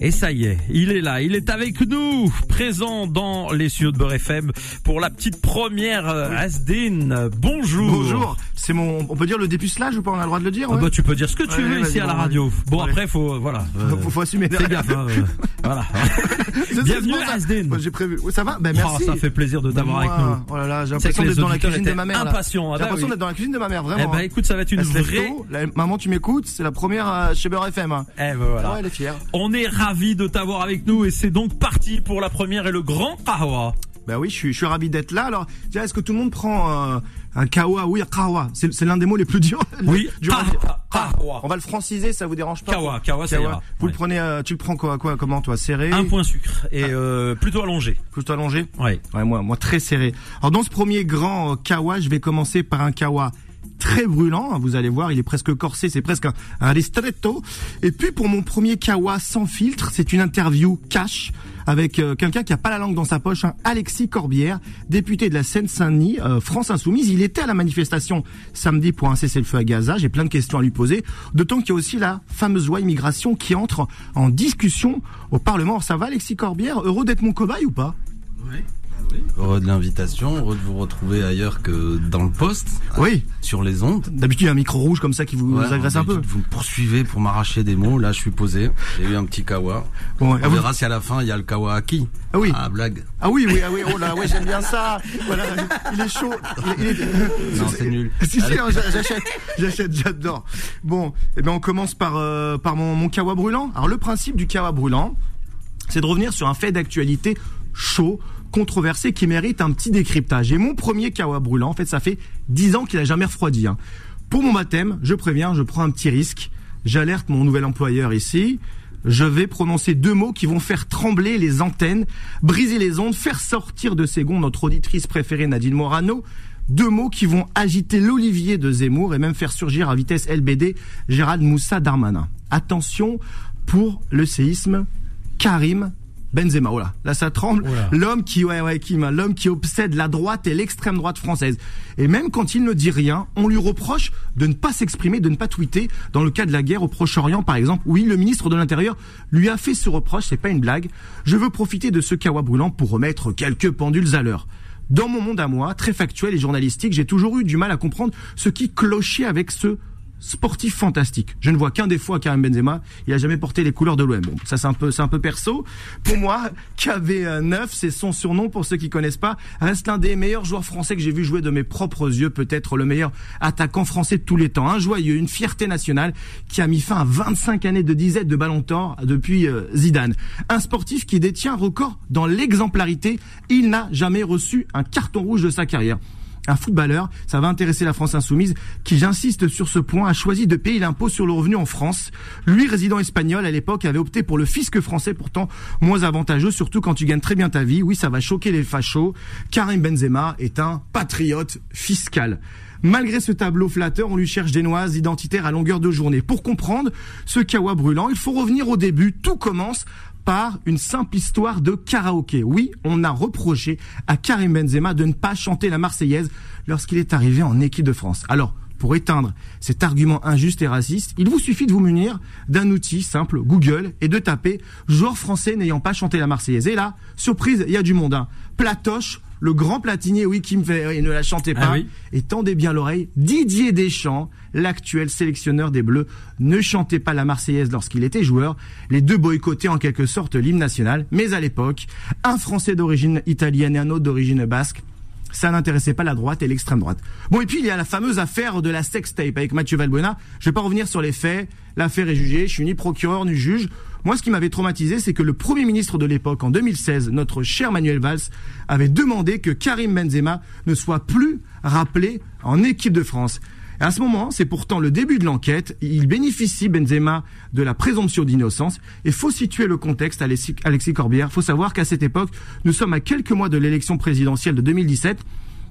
Et ça y est, il est là, il est avec nous, présent dans les studios de Beurre pour la petite première euh, Asdin. Bonjour. Bonjour. C'est mon, on peut dire le dépucelage ou pas On a le droit de le dire Ah ouais bah, tu peux dire ce que tu Ouais, veux ici à la radio. Bon après faut voilà. euh, Faut, faut assumer Fais gaffe. hein, euh, voilà. Bienvenue. Asdin. Moi, J'ai prévu. Ouais, ça va Ben Oh, merci. ça fait plaisir de t'avoir avec nous. Oh là là, j'ai l'impression d'être dans la cuisine de ma mère. Ah J'ai bah l'impression d'être dans la cuisine de ma mère, Eh vraiment. ben hein. écoute, ça va être une vraie. Maman, tu m'écoutes C'est la première euh, chez Beurre FM. hein. Eh ben voilà. Ouais, elle est fière. On est ravis de t'avoir avec nous et c'est donc parti pour la première et le grand kawa. Ben oui, je suis, je suis ravi d'être là. Alors, est-ce que tout le monde prend euh, kawa Oui, kawa. C'est l'un des mots les plus durs. Oui, du ka- Ah, kawa. On va le franciser, ça vous dérange pas Kawa, kawa, ça ira. Vous le prenez, euh, tu le prends quoi, quoi, comment toi, serré, Un point sucre et euh, plutôt allongé. plutôt allongé Ouais. Ouais, moi, moi très serré. Alors dans ce premier grand euh, kawa, je vais commencer par un kawa très brûlant. hein, Vous allez voir, il est presque corsé, c'est presque un, un ristretto. Et puis pour mon premier kawa sans filtre, c'est une interview cash avec euh, quelqu'un qui a pas la langue dans sa poche, hein, Alexis Corbière, député de la Seine-Saint-Denis, euh, France Insoumise. Il était à la manifestation samedi pour un cessez-le-feu à Gaza. J'ai plein de questions à lui poser. D'autant qu'il y a aussi la fameuse loi immigration qui entre en discussion au Parlement. Ça va, Alexis Corbière? Heureux d'être mon cobaye ou pas? Heureux de l'invitation, heureux de vous retrouver ailleurs que dans le poste, Oui. sur les ondes. D'habitude, il y a un micro rouge comme ça qui vous Ouais, agresse un peu. Vous me poursuivez pour m'arracher des mots. Là, je suis posé. J'ai eu un petit kawa. Bon, On vous- verra si à la fin il y a le kawa aki. Ah oui. Ah, blague. ah oui, oui, ah oui, oh là, ouais, j'aime bien ça. Voilà, il est chaud. Il est- Non, c'est nul. Si, si, hein, j'a- j'achète, j'achète, j'adore. Bon, eh ben, on commence par, euh, par mon, mon kawa brûlant. Alors, le principe du kawa brûlant, c'est de revenir sur un fait d'actualité chaud, controversé, qui mérite un petit décryptage. Et mon premier kawa brûlant, en fait, ça fait 10 ans qu'il a jamais refroidi. hein. Pour mon baptême, je préviens, je prends un petit risque. J'alerte mon nouvel employeur ici. Je vais prononcer deux mots qui vont faire trembler les antennes, briser les ondes, faire sortir de ses gonds notre auditrice préférée Nadine Morano. Deux mots qui vont agiter l'olivier de Zemmour et même faire surgir à vitesse LBD Gérald Moussa Darmanin. Attention pour le séisme, Karim Benzema. Oh là, là ça tremble. Oh. L'homme qui, ouais, ouais, qui, l'homme qui obsède la droite et l'extrême droite française. Et même quand il ne dit rien, on lui reproche de ne pas s'exprimer, de ne pas tweeter. Dans le cas de la guerre au Proche-Orient, par exemple, oui, le ministre de l'Intérieur lui a fait ce reproche, c'est pas une blague. Je veux profiter de ce kawa brûlant pour remettre quelques pendules à l'heure. Dans mon monde à moi, très factuel et journalistique, j'ai toujours eu du mal à comprendre ce qui clochait avec ce sportif fantastique. Je ne vois qu'un défaut à Karim Benzema, il a jamais porté les couleurs de l'OM. Bon, ça c'est un peu c'est un peu perso. Pour moi, KV9, c'est son surnom pour ceux qui connaissent pas, reste l'un des meilleurs joueurs français que j'ai vu jouer de mes propres yeux, peut-être le meilleur attaquant français de tous les temps, un joyeux, une fierté nationale qui a mis fin à 25 années de disette de ballon d'or depuis euh, Zidane. Un sportif qui détient un record dans l'exemplarité, il n'a jamais reçu un carton rouge de sa carrière un footballeur, ça va intéresser la France insoumise, qui, j'insiste sur ce point, a choisi de payer l'impôt sur le revenu en France. Lui, résident espagnol à l'époque, avait opté pour le fisc français, pourtant moins avantageux, surtout quand tu gagnes très bien ta vie. Oui, ça va choquer les fachos. Karim Benzema est un patriote fiscal. Malgré ce tableau flatteur, on lui cherche des noises identitaires à longueur de journée. Pour comprendre ce kawa brûlant, il faut revenir au début. Tout commence par une simple histoire de karaoké. Oui, on a reproché à Karim Benzema de ne pas chanter la Marseillaise lorsqu'il est arrivé en équipe de France. Alors, pour éteindre cet argument injuste et raciste, il vous suffit de vous munir d'un outil simple, Google, et de taper joueur français n'ayant pas chanté la Marseillaise. Et là, surprise, il y a du monde. Hein. Platoche, le grand platinier, oui, qui me fait, il ne la chantait Ah pas. oui. Et tendez bien l'oreille, Didier Deschamps, l'actuel sélectionneur des Bleus, ne chantait pas la Marseillaise lorsqu'il était joueur. Les deux boycottaient en quelque sorte l'hymne national. Mais à l'époque, un Français d'origine italienne et un autre d'origine basque, ça n'intéressait pas la droite et l'extrême droite. Bon, et puis il y a la fameuse affaire de la sextape avec Mathieu Valbuena. Je vais pas revenir sur les faits. L'affaire est jugée. Je suis ni procureur ni juge. Moi, ce qui m'avait traumatisé, c'est que le premier ministre de l'époque, en 2016, notre cher Manuel Valls, avait demandé que Karim Benzema ne soit plus rappelé en équipe de France. Et à ce moment, c'est pourtant le début de l'enquête. Il bénéficie, Benzema, de la présomption d'innocence. Et faut situer le contexte, Alexis, Corbière. Faut savoir qu'à cette époque, nous sommes à quelques mois de l'élection présidentielle de 2017.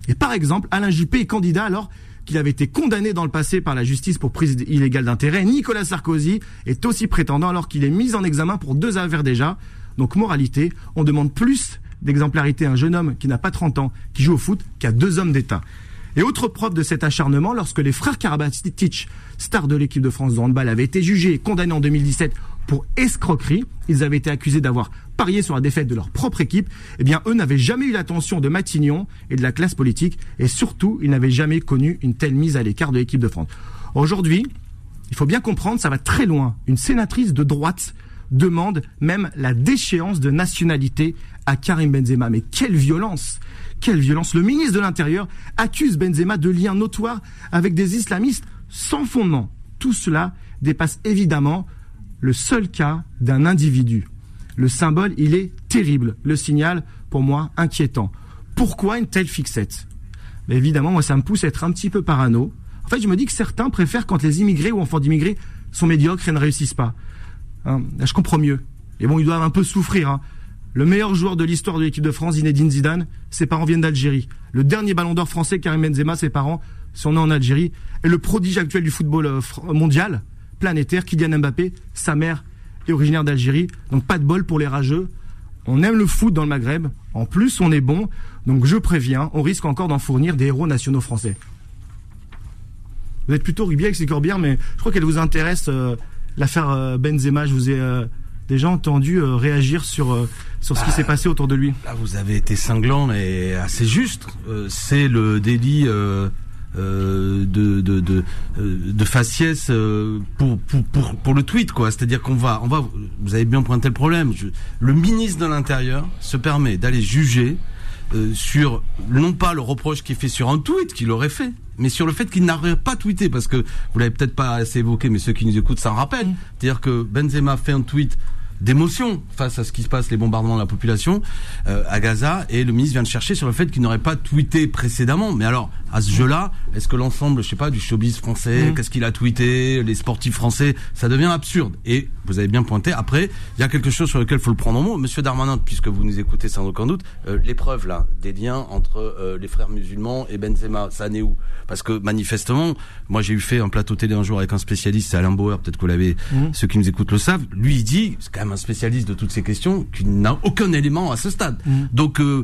Et par exemple, Alain Juppé est candidat alors qu'il avait été condamné dans le passé par la justice pour prise illégale d'intérêt. Nicolas Sarkozy est aussi prétendant alors qu'il est mis en examen pour deux affaires déjà. Donc moralité, on demande plus d'exemplarité à un jeune homme qui n'a pas 30 ans, qui joue au foot, qu'à deux hommes d'État. Et autre preuve de cet acharnement, lorsque les frères Karabatic, stars de l'équipe de France de handball, avaient été jugés et condamnés en 2017 pour escroquerie. Ils avaient été accusés d'avoir parié sur la défaite de leur propre équipe. Eh bien, eux n'avaient jamais eu l'attention de Matignon et de la classe politique. Et surtout, ils n'avaient jamais connu une telle mise à l'écart de l'équipe de France. Aujourd'hui, il faut bien comprendre, ça va très loin. Une sénatrice de droite demande même la déchéance de nationalité à Karim Benzema. Mais quelle violence Quelle violence Le ministre de l'Intérieur accuse Benzema de liens notoires avec des islamistes sans fondement. Tout cela dépasse évidemment le seul cas d'un individu. Le symbole, il est terrible. Le signal, pour moi, inquiétant. Pourquoi une telle fixette? Évidemment, moi, ça me pousse à être un petit peu parano. En fait, je me dis que certains préfèrent quand les immigrés ou enfants d'immigrés sont médiocres et ne réussissent pas. Hein, je comprends mieux. Et bon, ils doivent un peu souffrir. Hein. Le meilleur joueur de l'histoire de l'équipe de France, Zinedine Zidane, ses parents viennent d'Algérie. Le dernier ballon d'or français, Karim Benzema, ses parents sont nés en Algérie. Et le prodige actuel du football euh, mondial, planétaire, Kylian Mbappé, sa mère est originaire d'Algérie. Donc pas de bol pour les rageux. On aime le foot dans le Maghreb. En plus, on est bon. Donc je préviens, on risque encore d'en fournir des héros nationaux français. Vous êtes plutôt rugby avec ces corbières, mais je crois qu'elle vous intéresse, euh, l'affaire euh, Benzema. Je vous ai euh, déjà entendu réagir sur, sur ce qui s'est passé autour de lui. Là, vous avez été cinglant et assez juste. C'est le délit de de de, euh, de faciès euh, pour, pour pour pour le tweet quoi. C'est-à-dire qu'on va on va vous avez bien pointé le problème. Le ministre de l'intérieur se permet d'aller juger sur non pas le reproche qu'il fait sur un tweet qu'il aurait fait mais sur le fait qu'il n'aurait pas tweeté parce que vous l'avez peut-être pas assez évoqué mais ceux qui nous écoutent s'en rappellent. C'est-à-dire que Benzema fait un tweet d'émotion face à ce qui se passe, les bombardements de la population euh, à Gaza, et le ministre vient de chercher sur le fait qu'il n'aurait pas tweeté précédemment. Mais alors, à ce jeu-là, est-ce que l'ensemble, je sais pas, du showbiz français, mmh. qu'est-ce qu'il a tweeté, les sportifs français, ça devient absurde. Et vous avez bien pointé. Après, il y a quelque chose sur lequel il faut le prendre en mot, Monsieur Darmanin, puisque vous nous écoutez sans aucun doute, euh, l'épreuve là des liens entre euh, les frères musulmans et Benzema, ça n'est où? Parce que manifestement, moi j'ai eu fait un plateau télé un jour avec un spécialiste, c'est Alain Bauer, peut-être que vous l'avez, mmh. ceux qui nous écoutent le savent. Lui il dit, c'est quand même un spécialiste de toutes ces questions, qui n'a aucun élément à ce stade. Mmh. Donc euh,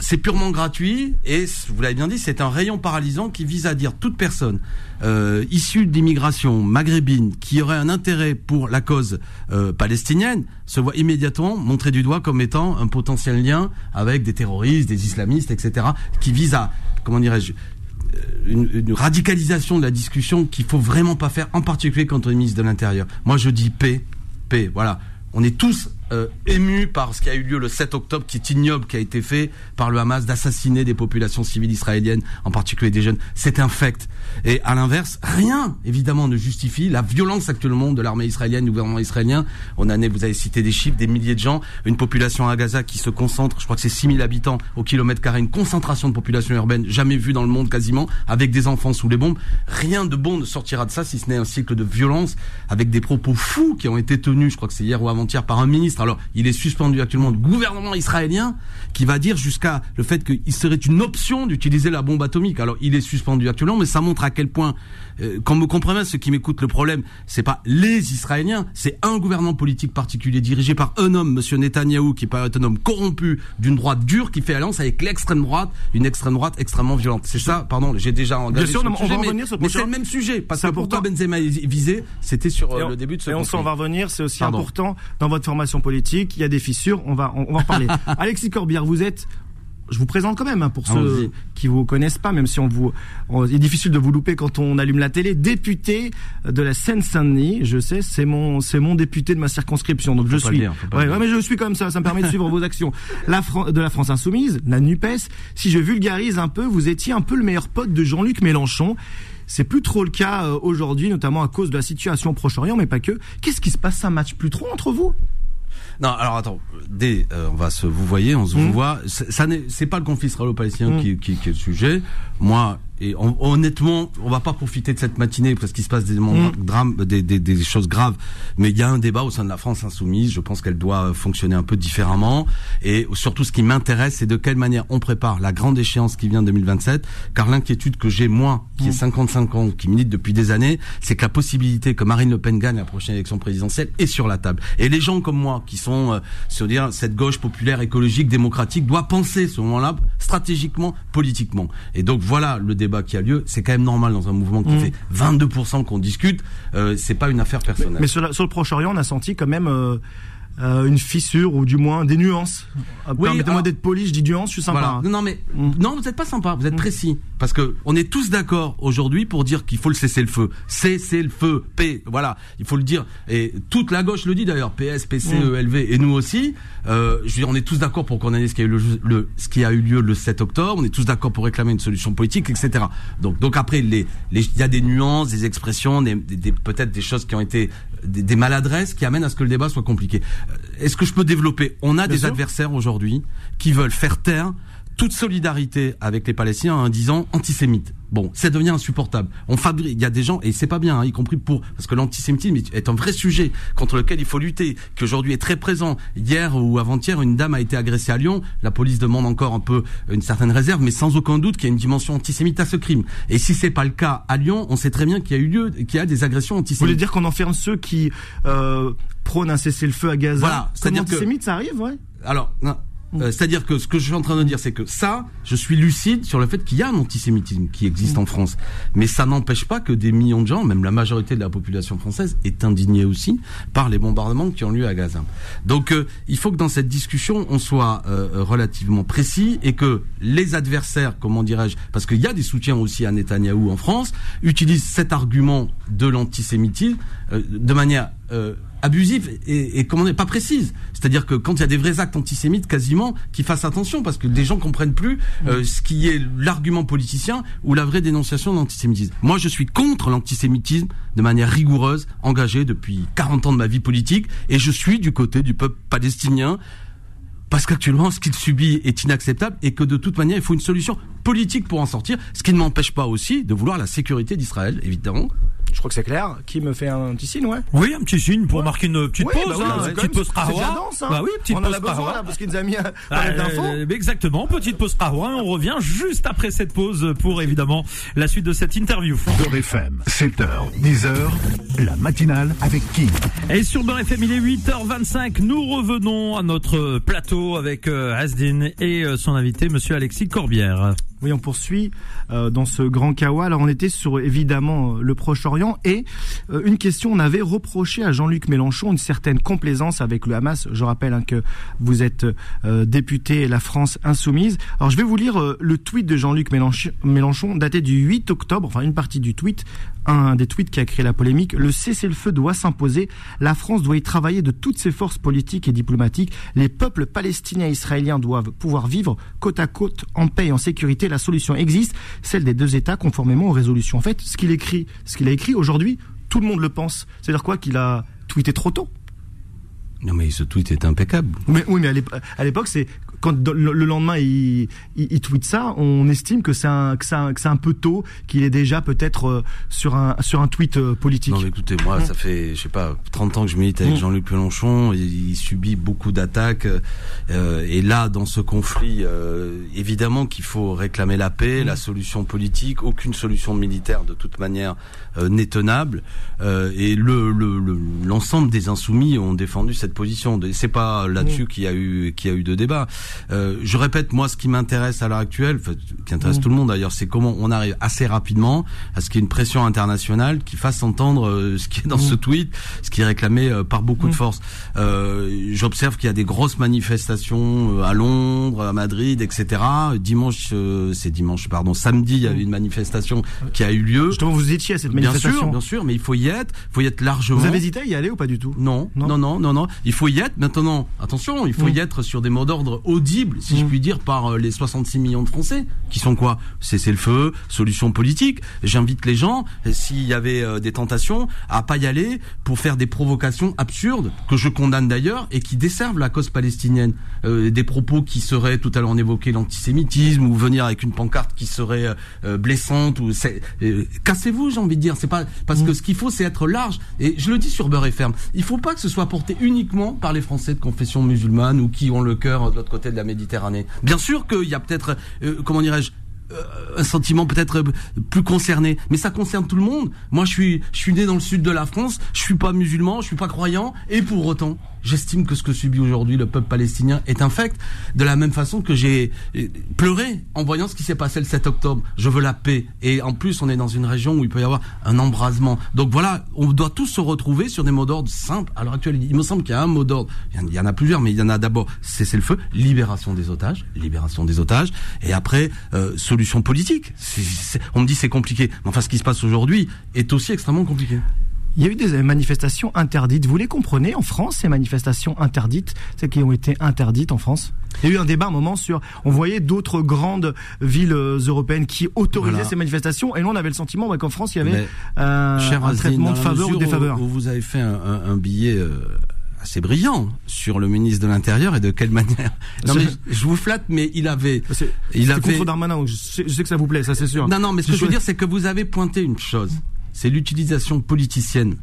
c'est purement gratuit et vous l'avez bien dit, c'est un rayon paralysant qui vise à dire toute personne euh, issue d'immigration maghrébine qui aurait un intérêt pour la cause euh, palestinienne se voit immédiatement montré du doigt comme étant un potentiel lien avec des terroristes, des islamistes, etc., qui vise à, comment dirais-je, euh, une, une, radicalisation de la discussion qu'il faut vraiment pas faire, en particulier quand on est ministre de l'Intérieur. Moi, je dis paix, paix. Voilà, on est tous euh, ému par ce qui a eu lieu le 7 octobre, qui est ignoble, qui a été fait par le Hamas d'assassiner des populations civiles israéliennes, en particulier des jeunes. C'est infect. Et à l'inverse, rien, évidemment, ne justifie la violence actuellement de l'armée israélienne, du gouvernement israélien. On a, vous avez cité des chiffres, des milliers de gens, une population à Gaza qui se concentre, je crois que c'est 6000 habitants au kilomètre carré, une concentration de population urbaine jamais vue dans le monde quasiment, avec des enfants sous les bombes. Rien de bon ne sortira de ça, si ce n'est un cycle de violence, avec des propos fous qui ont été tenus, je crois que c'est hier ou avant-hier, par un ministre alors, il est suspendu actuellement du gouvernement israélien qui va dire jusqu'à le fait qu'il serait une option d'utiliser la bombe atomique. Alors, il est suspendu actuellement, mais ça montre à quel point euh, qu'on me comprenne, ceux qui m'écoutent, le problème, c'est pas les Israéliens, c'est un gouvernement politique particulier dirigé par un homme, Monsieur Netanyahou, qui est pas un homme corrompu d'une droite dure, qui fait alliance avec l'extrême droite, une extrême droite extrêmement violente. C'est ça, pardon, j'ai déjà engagé Bien sûr, on va revenir mais, mais c'est le même sujet, parce que pourquoi Benzema est visé, c'était sur euh, le début de ce Et on s'en va revenir, c'est aussi important dans votre formation politique, il y a des fissures, on va, on va en parler. Alexis Corbière, vous êtes je vous présente quand même hein, pour ceux qui vous connaissent pas, même si on vous, il est difficile de vous louper quand on allume la télé. Député de la Seine-Saint-Denis, je sais, c'est mon, c'est mon député de ma circonscription, donc je suis. ouais, ouais, mais je suis comme ça, ça me permet de suivre vos actions. La de la France insoumise, la Nupes. Si je vulgarise un peu, vous étiez un peu le meilleur pote de Jean-Luc Mélenchon. C'est plus trop le cas euh, aujourd'hui, notamment à cause de la situation au Proche-Orient, mais pas que. Qu'est-ce qui se passe un match plus trop entre vous? Non, alors attends, dès euh, on va se vous voyez, on se vous mmh. voit. Ça n'est, c'est pas le conflit israélo-palestinien mmh. qui, qui, qui, est le sujet. Moi, et honnêtement, on va pas profiter de cette matinée parce qu'il se passe des, mmh. drames, des, des, des, choses graves. Mais il y a un débat au sein de la France insoumise. Je pense qu'elle doit fonctionner un peu différemment. Et surtout, ce qui m'intéresse, c'est de quelle manière on prépare la grande échéance qui vient 2027. Car l'inquiétude que j'ai moi, qui ai 55 ans, qui milite depuis des années, c'est que la possibilité que Marine Le Pen gagne la prochaine élection présidentielle est sur la table. Et les gens comme moi, qui sont, euh, sur dire cette gauche populaire, écologique, démocratique, doit penser ce moment-là stratégiquement, politiquement. Et donc voilà le débat débat qui a lieu. C'est quand même normal dans un mouvement qui Mm. fait 22% qu'on discute. Euh, c'est pas une affaire personnelle. Mais sur, la- sur le Proche-Orient, on a senti quand même euh, une fissure ou du moins des nuances. Euh, Oui, Permettez-moi d'être poli, je dis nuance, je suis sympa. Voilà. Non, mais Mm. non, vous n'êtes pas sympa. Vous êtes précis parce que on est tous d'accord aujourd'hui pour dire qu'il faut le cesser le feu. Cesser le feu. P. Voilà. Il faut le dire. Et toute la gauche le dit d'ailleurs. PS, PC, Mm. ELV et nous aussi. Euh, je veux dire, on est tous d'accord pour condamner ce qui a eu le, le- ce qui a eu lieu le 7 octobre. On est tous d'accord pour réclamer une solution politique, etc. Donc, donc après, les, il y a des nuances, des expressions, des, des- des- peut-être des choses qui ont été des, des maladresses qui amènent à ce que le débat soit compliqué. Euh, Est-ce que je peux développer? On a Bien des sûr. adversaires aujourd'hui qui veulent faire taire toute solidarité avec les Palestiniens en disant antisémite. Bon, ça devient insupportable. On fabrique, il y a des gens et c'est pas bien, hein, y compris pour parce que l'antisémitisme est- un vrai sujet contre lequel il faut lutter, qui aujourd'hui est très présent. Hier ou avant-hier, une dame a été agressée à Lyon. La police demande encore un peu une certaine réserve, mais sans aucun doute qu'il y a une dimension antisémite à ce crime. Et si c'est pas le cas à Lyon, on sait très bien qu'il y a eu lieu, qu'il y a des agressions Vous voulez antisémites. dire qu'on enferme ceux qui euh, prônent un cessez-le-feu à Gaza? Voilà, c'est-à-dire que- ça arrive, ouais Alors, non. Euh, c'est-à-dire que ce que je suis en train de dire, c'est que ça, je suis lucide sur le fait qu'il y a un antisémitisme qui existe en France. Mais ça n'empêche pas que des millions de gens, même la majorité de la population française, est indignée aussi par les bombardements qui ont lieu à Gaza. Donc, euh, il faut que dans cette discussion, on soit euh, relativement précis et que les adversaires, comment dirais-je, parce qu'il y a des soutiens aussi à Netanyahou en France, utilisent cet argument de l'antisémitisme euh, de manière euh, abusive et, et comment dire, pas précise. C'est-à-dire que quand il y a des vrais actes antisémites, quasiment, qu'ils fassent attention parce que des gens comprennent plus euh, ce qui est l'argument politicien ou la vraie dénonciation de l'antisémitisme. Moi, je suis contre l'antisémitisme de manière rigoureuse, engagée depuis 40 ans de ma vie politique, et je suis du côté du peuple palestinien parce qu'actuellement, ce qu'il subit est inacceptable et que de toute manière, il faut une solution politique pour en sortir, ce qui ne m'empêche pas aussi de vouloir la sécurité d'Israël, évidemment. Je crois que c'est clair. Qui me fait un petit signe, ouais Oui, un petit signe pour marquer une petite pause, bah oui, hein, c'est une petite pause danse, hein. Bah oui, petite On en pause a besoin, là, parce qu'il nous a mis un Ah, palette d'infos. euh, exactement, petite pause Rahwa. On revient juste après cette pause pour évidemment la suite de cette interview. Beurre FM, 7h, 10h, la matinale avec King. Et sur Beurre FM, il est 8h25. Nous revenons à notre plateau avec euh, Asdin et euh, son invité, monsieur Alexis Corbière. Oui, on poursuit euh, dans ce grand kawa. Alors, on était sur évidemment euh, le Proche-Orient et euh, une question. On avait reproché à Jean-Luc Mélenchon une certaine complaisance avec le Hamas. Je rappelle hein, que vous êtes euh, député La France Insoumise. Alors, je vais vous lire euh, le tweet de Jean-Luc Mélench- Mélenchon, daté du 8 octobre. Enfin, une partie du tweet, un des tweets qui a créé la polémique. Le cessez-le-feu doit s'imposer. La France doit y travailler de toutes ses forces politiques et diplomatiques. Les peuples palestiniens et israéliens doivent pouvoir vivre côte à côte en paix et en sécurité. La solution existe, celle des deux États conformément aux résolutions. En fait, ce qu'il écrit, ce qu'il a écrit aujourd'hui, tout le monde le pense. C'est-à-dire quoi Qu'il a tweeté trop tôt? Non mais ce tweet est impeccable. Mais oui, mais à l'ép- à l'époque, c'est quand le le lendemain il, il, il tweet ça, on estime que c'est un que c'est un, que c'est un peu tôt, qu'il est déjà peut-être euh, sur un sur un tweet euh, politique. Non mais écoutez, moi ça fait, je sais pas, 30 ans que je milite avec Mm. Jean-Luc Mélenchon, il, il subit beaucoup d'attaques, euh, et là dans ce conflit, euh, évidemment qu'il faut réclamer la paix, la solution politique, aucune solution militaire de toute manière euh, n'est tenable, euh, et le le- le- l'ensemble des insoumis ont défendu cette position. C'est pas là-dessus qu'il y a eu qu'il y a eu de débat. Euh, je répète, moi, ce qui m'intéresse à l'heure actuelle, enfin, qui intéresse tout le monde d'ailleurs, c'est comment on arrive assez rapidement à ce qu'il y ait une pression internationale qui fasse entendre euh, ce qui est dans ce tweet, ce qui est réclamé euh, par beaucoup de force. Euh, J'observe qu'il y a des grosses manifestations à Londres, à Madrid, etc. Dimanche, euh, c'est dimanche, pardon, samedi, il y avait une manifestation qui a eu lieu. Justement, vous étiez à cette Bien manifestation. sûr, bien sûr, mais il faut y être, il faut y être largement. Vous avez hésité à y aller ou pas du tout? Non, Non. non, non, non, Il faut y être. Maintenant, attention, il faut Mm. y être sur des mots d'ordre audibles, si je Mm. puis dire, par euh, les 66 millions de Français, qui sont quoi? Cesser le feu, solution politique. J'invite les gens, s'il y avait euh, des tentations, à pas y aller pour faire des provocations absurdes, que je condamne d'ailleurs, et qui desservent la cause palestinienne. Euh, des propos qui seraient, tout à l'heure on évoquait l'antisémitisme, ou venir avec une pancarte qui serait euh, euh, blessante, ou c'est- euh, cassez-vous, j'ai envie de dire. C'est pas parce que ce qu'il faut, c'est être large. Et je le dis sur Beurre et Ferme, il faut pas que ce soit porté uniquement par les Français de confession musulmane ou qui ont le cœur de l'autre côté de la Méditerranée. Bien sûr qu'il y a peut-être, euh, comment dirais-je, euh, un sentiment peut-être euh, plus concerné, mais ça concerne tout le monde. Moi, je suis, je né dans le sud de la France, je suis pas musulman, je suis pas croyant, et pour autant, j'estime que ce que subit aujourd'hui le peuple palestinien est infect. De la même façon que j'ai euh, pleuré en voyant ce qui s'est passé le 7 octobre. Je veux la paix. Et en plus, on est dans une région où il peut y avoir un embrasement. Donc voilà, on doit tous se retrouver sur des mots d'ordre simples. À l'heure actuelle, il me semble qu'il y a un mot d'ordre. Il y en a plusieurs, mais il y en a d'abord cesser le feu, libération des otages, libération des otages, et après euh, solution politique. On me dit c'est compliqué, mais enfin ce qui se passe aujourd'hui est aussi extrêmement compliqué. Il y a eu des manifestations interdites. Vous les comprenez en France, ces manifestations interdites, celles qui ont été interdites en France? Il y a eu un débat un moment sur. On voyait d'autres grandes villes euh, européennes qui autorisaient Voilà. ces manifestations, et nous on avait le sentiment bah, qu'en France il y avait euh, un Azine, traitement de faveur ou défaveur. Où, où vous avez fait un, un- un billet euh, assez brillant sur le ministre de l'Intérieur et de quelle manière. Non mais je vous flatte, mais il avait, il avait. contre Darmanin, je sais, je sais que ça vous plaît, ça c'est sûr. Non, non, mais ce que je veux dire, c'est que vous avez pointé une chose. C'est l'utilisation politicienne.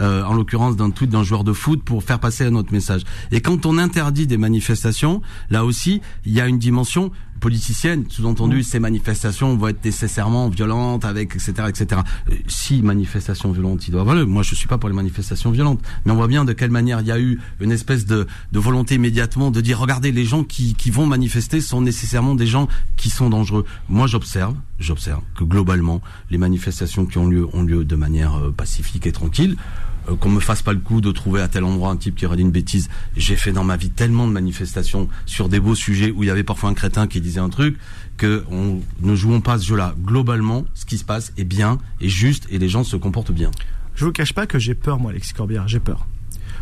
euh, en l'occurrence d'un tweet d'un joueur de foot pour faire passer un autre message. Et quand on interdit des manifestations, là aussi, il y a une dimension politicienne. Sous-entendu, ces manifestations vont être nécessairement violentes, avec etc. etc. Euh, Si manifestation violente, il doit avoir. Moi, je suis pas pour les manifestations violentes, mais on voit bien de quelle manière il y a eu une espèce de, de volonté immédiatement de dire regardez, les gens qui, qui vont manifester sont nécessairement des gens qui sont dangereux. Moi, j'observe, j'observe que globalement, les manifestations qui ont lieu ont lieu de manière euh, pacifique et tranquille. Euh, qu'on me fasse pas le coup de trouver à tel endroit un type qui aurait dit une bêtise. J'ai fait dans ma vie tellement de manifestations sur des beaux sujets où il y avait parfois un crétin qui disait un truc que on ne jouons pas ce jeu-là. Globalement, ce qui se passe est bien, est juste et les gens se comportent bien. Je vous cache pas que j'ai peur, moi, Alexis Corbière, j'ai peur.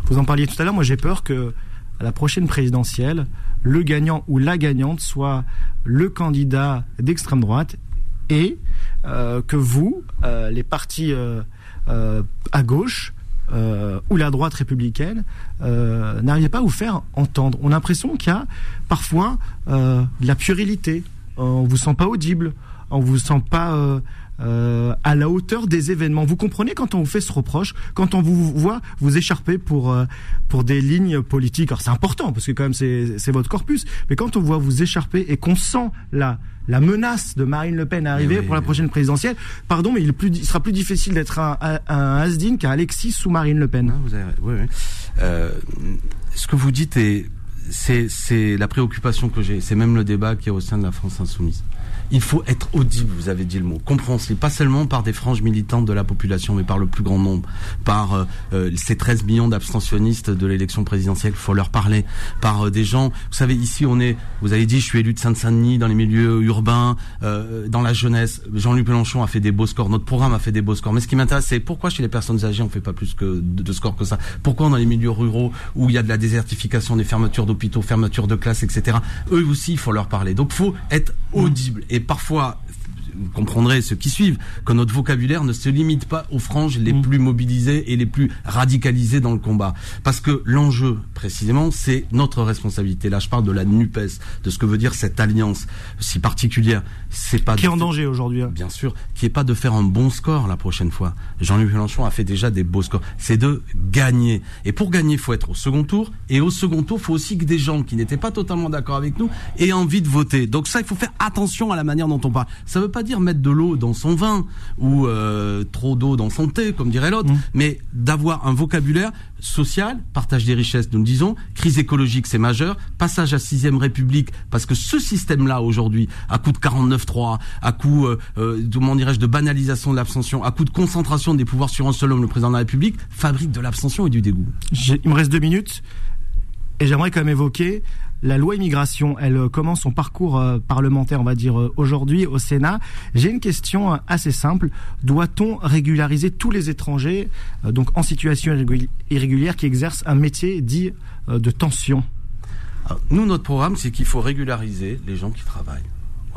Vous en parliez tout à l'heure, moi j'ai peur que à la prochaine présidentielle, le gagnant ou la gagnante soit le candidat d'extrême droite et euh, que vous, euh, les partis euh, à gauche, euh, ou la droite républicaine euh, n'arrivez pas à vous faire entendre. On a l'impression qu'il y a parfois euh, de la puérilité. On vous sent pas audible. On vous sent pas euh, à la hauteur des événements. Vous comprenez quand on vous fait ce reproche, quand on vous voit vous écharper pour euh, pour des lignes politiques. Alors c'est important parce que quand même c'est c'est votre corpus. Mais quand on voit vous écharper et qu'on sent la la menace de Marine Le Pen arriver Eh oui, pour la oui. prochaine présidentielle, pardon, mais il, plus, il sera plus difficile d'être un, un, un qu'un Alexis sous Marine Le Pen. Non, vous avez, oui, oui. Euh, ce que vous dites est, c'est, c'est la préoccupation que j'ai. C'est même le débat qui est au sein de la France insoumise. Il faut être audible, vous avez dit le mot, compréhensible, pas seulement par des franges militantes de la population, mais par le plus grand nombre, par euh, euh, ces 13 millions d'abstentionnistes de l'élection présidentielle, faut leur parler, par euh, des gens, vous savez, ici on est, vous avez dit, je suis élu de Seine-Saint-Denis, dans les milieux urbains, dans la jeunesse, Jean-Luc Mélenchon a fait des beaux scores, notre programme a fait des beaux scores, mais ce qui m'intéresse, c'est pourquoi chez les personnes âgées on fait pas plus que de, scores que ça, pourquoi dans les milieux ruraux, où il y a de la désertification, des fermetures d'hôpitaux, fermetures de classes, etc., eux aussi, il faut leur parler. Donc faut être audible, parfois, vous comprendrez ceux qui suivent que notre vocabulaire ne se limite pas aux franges les plus mobilisées et les plus radicalisées dans le combat. Parce que l'enjeu, précisément, c'est notre responsabilité. Là, je parle de la NUPES, de ce que veut dire cette alliance si particulière. C'est pas Qui est en danger aujourd'hui. hein. Bien sûr, qui est pas de faire un bon score la prochaine fois. Jean-Luc Mélenchon a fait déjà des beaux scores. C'est de gagner. Et pour gagner, il faut être au second tour. Et au second tour, il faut aussi que des gens qui n'étaient pas totalement d'accord avec nous aient envie de voter. Donc ça, il faut faire attention à la manière dont on parle. Ça veut pas dire mettre de l'eau dans son vin ou euh, trop d'eau dans son thé, comme dirait l'autre, mais d'avoir un vocabulaire social, partage des richesses, nous le disons, crise écologique, c'est majeur, passage à sixième république, parce que ce système-là aujourd'hui, à coup de 49-3, à coup, euh, euh, comment dirais-je, de banalisation de l'abstention, à coup de concentration des pouvoirs sur un seul homme, le président de la République, fabrique de l'abstention et du dégoût. Il me reste deux minutes et j'aimerais quand même évoquer la loi immigration. Elle euh, commence son parcours euh, parlementaire, on va dire, euh, aujourd'hui au Sénat. J'ai une question assez simple. Doit-on régulariser tous les étrangers, donc en situation irrégul- irrégulière, qui exercent un métier dit de tension? Alors, nous, notre programme, c'est qu'il faut régulariser les gens qui travaillent.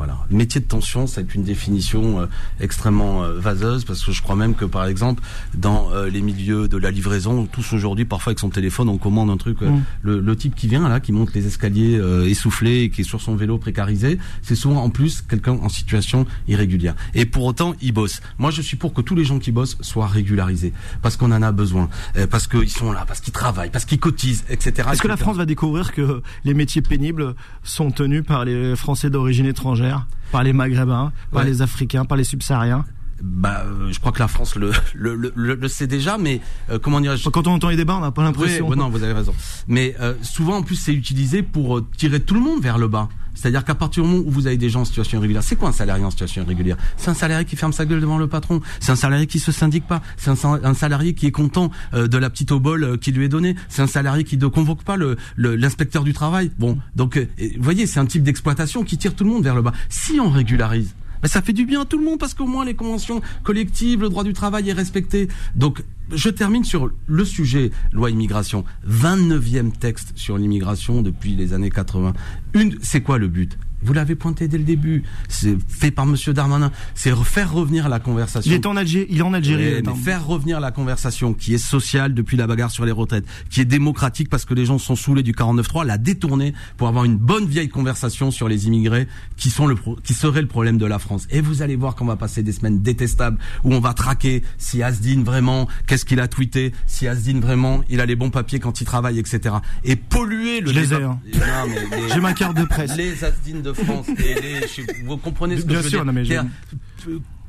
Voilà. Métier de tension, c'est une définition euh, extrêmement euh, vaseuse parce que je crois même que, par exemple, dans euh, les milieux de la livraison, tous aujourd'hui, parfois avec son téléphone, on commande un truc. euh, Mm. le, le type qui vient là, qui monte les escaliers euh, essoufflés, et qui est sur son vélo précarisé, c'est souvent en plus quelqu'un en situation irrégulière. Et pour autant, il bosse. Moi, je suis pour que tous les gens qui bossent soient régularisés parce qu'on en a besoin, euh, parce qu'ils sont là, parce qu'ils travaillent, parce qu'ils cotisent, etc. Est-ce que la. France va découvrir que les métiers pénibles sont tenus par les Français d'origine étrangère, par les Maghrébins, par Ouais. les Africains, par les Subsahariens bah, euh, je crois que la France le le, le, le sait déjà, mais euh, comment dirais-je? Quand on entend les débats, on n'a pas l'impression. Oui, ouais, non, vous avez raison. Mais euh, souvent, en plus, c'est utilisé pour tirer tout le monde vers le bas. C'est-à-dire qu'à partir du moment où vous avez des gens en situation irrégulière, c'est quoi un salarié en situation irrégulière? C'est un salarié qui ferme sa gueule devant le patron. C'est un salarié qui se syndique pas. C'est un, salarié qui est content euh, de la petite obole euh, qui lui est donnée. C'est un salarié qui ne convoque pas le l'inspecteur du travail. Bon, donc, euh, vous voyez, c'est un type d'exploitation qui tire tout le monde vers le bas. Si on régularise, ben, ça fait du bien à tout le monde parce qu'au moins les conventions collectives, le droit du travail est respecté. Donc je termine sur le sujet loi immigration. 29e texte sur l'immigration depuis les années 80. Une, c'est quoi le but? Vous l'avez pointé dès le début. C'est fait par Monsieur Darmanin. C'est faire revenir la conversation. Il est en Algérie. Il est en Algérie. Oui, faire revenir la conversation qui est sociale depuis la bagarre sur les retraites, qui est démocratique parce que les gens sont saoulés du 49.3, la détourner pour avoir une bonne vieille conversation sur les immigrés qui sont le qui serait le problème de la France. Et vous allez voir qu'on va passer des semaines détestables où on va traquer si Asdin vraiment, qu'est-ce qu'il a tweeté, si Asdin vraiment, il a les bons papiers quand il travaille, etc. Et polluer le. Je les ai. Hein. J'ai ma carte de presse. Les Asdin de France et les, vous comprenez ce que Bien je veux sûr, dire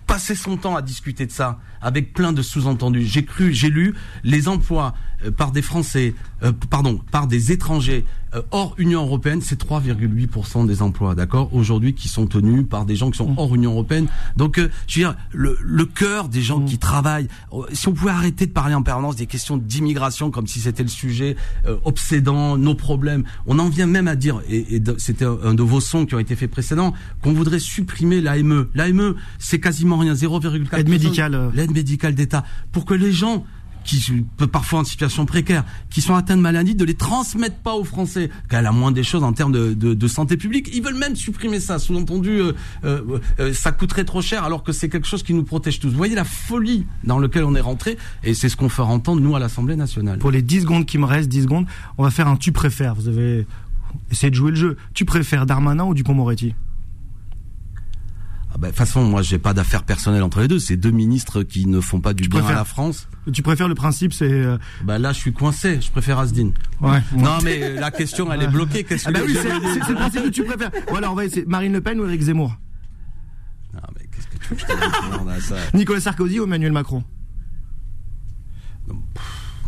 passer son temps à discuter de ça avec plein de sous-entendus. J'ai cru, j'ai lu les emplois par des Français, euh, pardon, par des étrangers euh, hors Union européenne, c'est 3,8% des emplois, d'accord, aujourd'hui qui sont tenus par des gens qui sont hors Union européenne. Donc, euh, je veux dire, le, le cœur des gens qui travaillent. euh, Si on pouvait arrêter de parler en permanence des questions d'immigration comme si c'était le sujet euh, obsédant, nos problèmes. On en vient même à dire, et, et c'était un de vos sons qui ont été faits précédents, qu'on voudrait supprimer l'AME. L'AME, c'est quasiment rien, 0,4%. Aide médicale, euh. L'aide médicale d'État. Pour que les gens qui sont parfois en situation précaire, qui sont atteints de maladies, de les transmettre pas aux Français, qu'à la moindre des choses en termes de, de, santé publique. Ils veulent même supprimer ça. Sous-entendu, euh, euh, euh, ça coûterait trop cher, alors que c'est quelque chose qui nous protège tous. Vous voyez la folie dans laquelle on est rentré, et c'est ce qu'on fait entendre nous à l'Assemblée nationale. Pour les 10 secondes qui me restent, 10 secondes, on va faire un tu préfères. Vous avez essayé de jouer le jeu. Tu préfères Darmanin ou Dupont-Moretti? Ah bah, De toute façon, moi, j'ai pas d'affaires personnelles entre les deux. C'est deux ministres qui ne font pas du bien préfères- à la France. Tu préfères le principe, c'est. Bah là, je suis coincé. Je préfère Asdin. Ouais. Non, mais euh, la question, elle est bloquée. Qu'est-ce Ah bah que oui, je c'est le principe que tu préfères. Voilà, on va essayer. Marine Le Pen ou Éric Zemmour Non, mais qu'est-ce que tu veux que je te réponde à ça Nicolas Sarkozy ou Emmanuel Macron?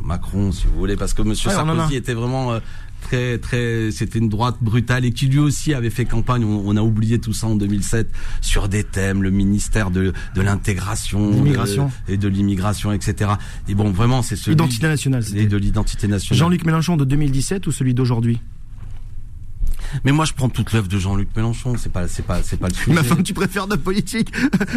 Macron, si vous voulez, parce que Monsieur Ouais, on en a. Sarkozy était vraiment euh, très, très, c'était une droite brutale et qui lui aussi avait fait campagne. On, on a oublié tout ça en 2007 sur des thèmes, le ministère de, de l'intégration, L'immigration. et de l'immigration, etc. Et bon, vraiment, c'est celui Identité nationale, et de l'identité nationale. Jean-Luc Mélenchon de 2017 ou celui d'aujourd'hui? Mais moi, je prends toute l'œuvre de Jean-Luc Mélenchon. C'est pas, c'est pas, c'est pas le sujet. Ma femme, tu préfères de politique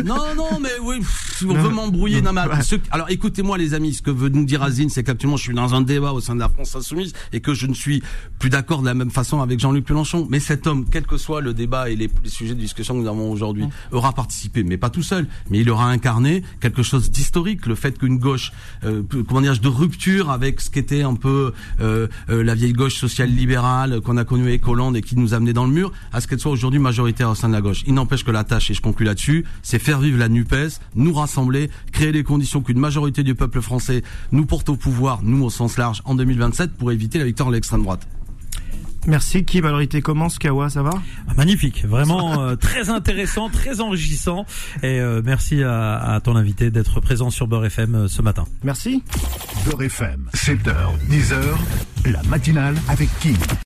Non, non, mais oui, on Non, veut m'embrouiller. Non, mais ouais. ce- alors écoutez-moi les amis, ce que veut nous dire Azine, c'est qu'actuellement je suis dans un débat au sein de la France Insoumise et que je ne suis plus d'accord de la même façon avec Jean-Luc Mélenchon. Mais cet homme, quel que soit le débat et les, les sujets de discussion que nous avons aujourd'hui, aura participé, mais pas tout seul, mais il aura incarné quelque chose d'historique, le fait qu'une gauche, euh, comment dire, de rupture avec ce qu'était un peu euh, euh, la vieille gauche sociale libérale qu'on a connue avec Hollande et qui nous a amené dans le mur, à ce qu'elle soit aujourd'hui majoritaire au sein de la gauche. Il n'empêche que la tâche, et je conclue là-dessus, c'est faire vivre la NUPES, nous rassembler, créer les conditions qu'une majorité du peuple français nous porte au pouvoir, nous au sens large, en 2027 pour éviter la victoire de l'extrême droite. Merci. Qui valorité commence Kawa, ça va? Ah, Magnifique, vraiment euh, très intéressant, très enrichissant. Et euh, merci à, à ton invité d'être présent sur Beurre FM euh, ce matin. Merci. Beurre FM, 7h, 10h, la matinale avec qui